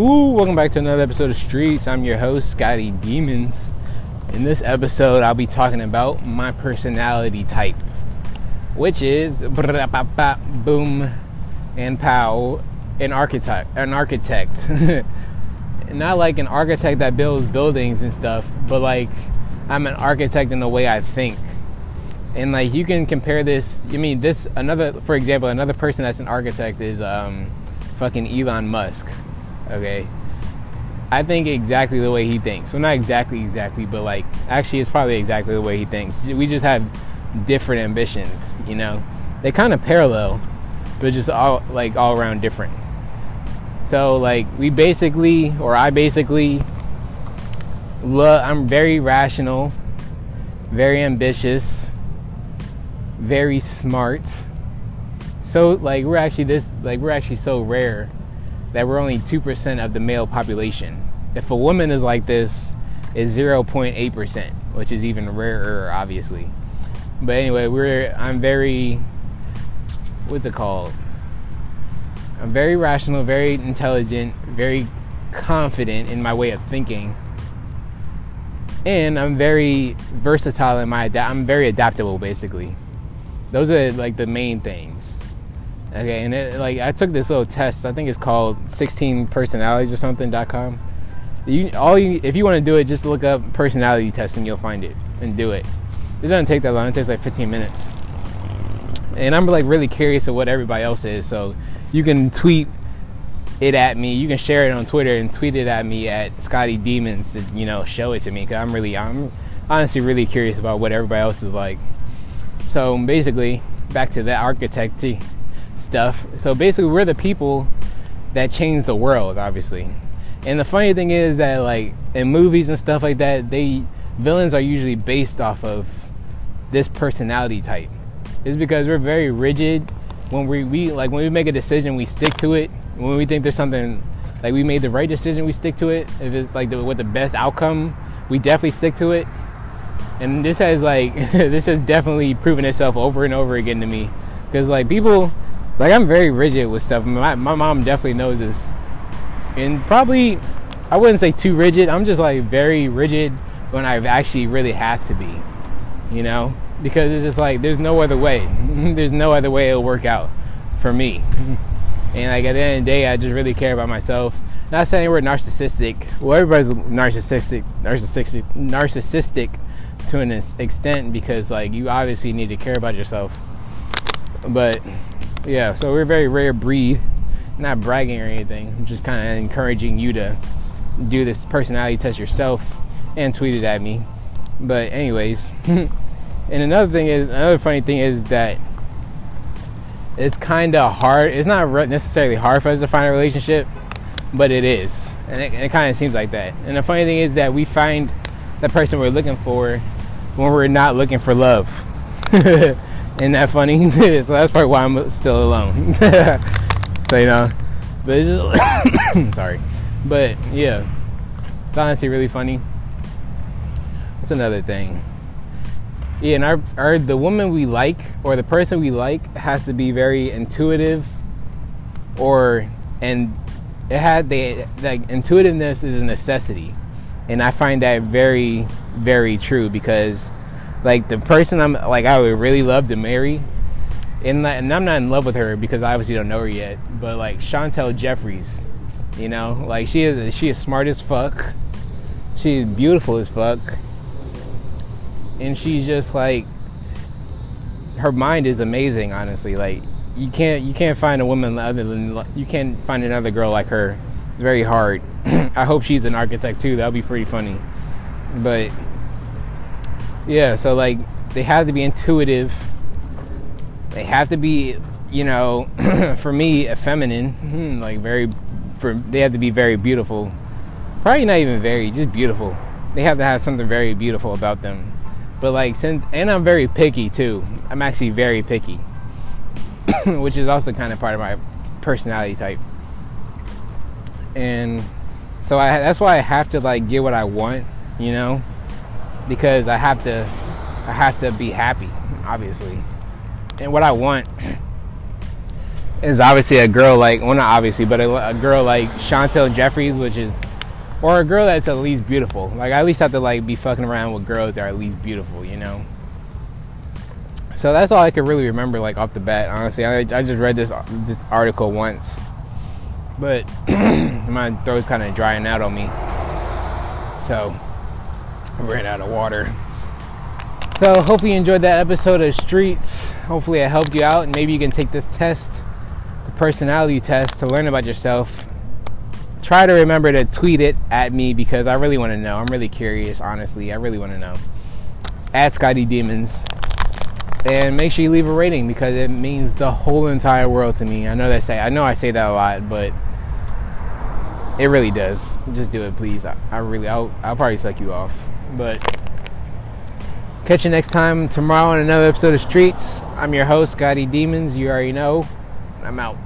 Ooh, welcome back to another episode of Streets. I'm your host, Scotty Demons. In this episode, I'll be talking about my personality type, which is boom and pow, an architect. An architect. Not like an architect that builds buildings and stuff, but like I'm an architect in the way I think. And like you can compare this. I mean, this another, for example, another person that's an architect is um, fucking Elon Musk. Okay, I think exactly the way he thinks. Well, not exactly, exactly, but like actually, it's probably exactly the way he thinks. We just have different ambitions. You know, they kind of parallel, but just all like all around different. So like we basically, or I basically, love. I'm very rational, very ambitious very smart. So like we're actually this like we're actually so rare that we're only 2% of the male population. If a woman is like this, it's 0.8%, which is even rarer obviously. But anyway, we're I'm very what's it called? I'm very rational, very intelligent, very confident in my way of thinking. And I'm very versatile in my I'm very adaptable basically. Those are like the main things. Okay, and it, like I took this little test. I think it's called 16 personalities or something.com. You all you if you want to do it, just look up personality testing. You'll find it and do it. It doesn't take that long. It takes like 15 minutes. And I'm like really curious of what everybody else is. So you can tweet it at me. You can share it on Twitter and tweet it at me at Scotty Demons to you know show it to me because I'm really I'm honestly really curious about what everybody else is like. So basically, back to the architecty stuff. So basically, we're the people that change the world, obviously. And the funny thing is that, like in movies and stuff like that, they villains are usually based off of this personality type. It's because we're very rigid. When we, we like when we make a decision, we stick to it. When we think there's something like we made the right decision, we stick to it. If it's like the, with the best outcome, we definitely stick to it and this has like this has definitely proven itself over and over again to me because like people like i'm very rigid with stuff. My, my mom definitely knows this. And probably i wouldn't say too rigid. I'm just like very rigid when I've actually really have to be you know? Because it's just like there's no other way. There's no other way it'll work out for me. And like at the end of the day i just really care about myself. Not saying we're narcissistic. Well everybody's narcissistic narcissistic narcissistic to an extent because like you obviously need to care about yourself. But yeah, so we're a very rare breed. Not bragging or anything, just kind of encouraging you to do this personality test yourself and tweet it at me. But anyways, and another thing is another funny thing is that it's kind of hard. It's not necessarily hard for us to find a relationship, but it is, and it, it kind of seems like that. And the funny thing is that we find the person we're looking for when we're not looking for love. Isn't that funny? so that's probably why I'm still alone. so you know, but it's just sorry, but yeah, it's honestly really funny. What's another thing? Yeah, and our, our the woman we like or the person we like has to be very intuitive, or and it had the like intuitiveness is a necessity, and I find that very very true because like the person I'm like I would really love to marry, and, and I'm not in love with her because I obviously don't know her yet. But like Chantel Jeffries, you know, like she is she is smart as fuck, she's beautiful as fuck, and she's just like her mind is amazing. Honestly, like you can't you can't find a woman other than you can't find another girl like her. It's very hard. I hope she's an architect too. That would be pretty funny. But yeah, so like they have to be intuitive. They have to be, you know, for me, a feminine, hmm, like very. For they have to be very beautiful. Probably not even very, just beautiful. They have to have something very beautiful about them. But like since, and I'm very picky too. I'm actually very picky, which is also kind of part of my personality type. And so I, that's why I have to like get what I want, you know because I have to I have to be happy, obviously. And what I want is obviously a girl like well not obviously but a, a girl like Chantel Jeffries which is or a girl that's at least beautiful. Like I at least have to like be fucking around with girls that are at least beautiful you know? So that's all I could really remember like off the bat honestly. I, I just read this this article once but my throat's kind of drying out on me. So ran out of water so hopefully you enjoyed that episode of Streets hopefully I helped you out and maybe you can take this test the personality test to learn about yourself, try to remember to tweet it at me because I really want to know. I'm really curious, honestly. I really want to know. At Scotty Demons. And make sure you leave a rating because it means the whole entire world to me. I know that say I know I say that a lot, but it really does. Just do it, please. I, I really I'll I'll probably suck you off. But catch you next time tomorrow on another episode of Streets. I'm your host, Scotty Demons. You already know. I'm out.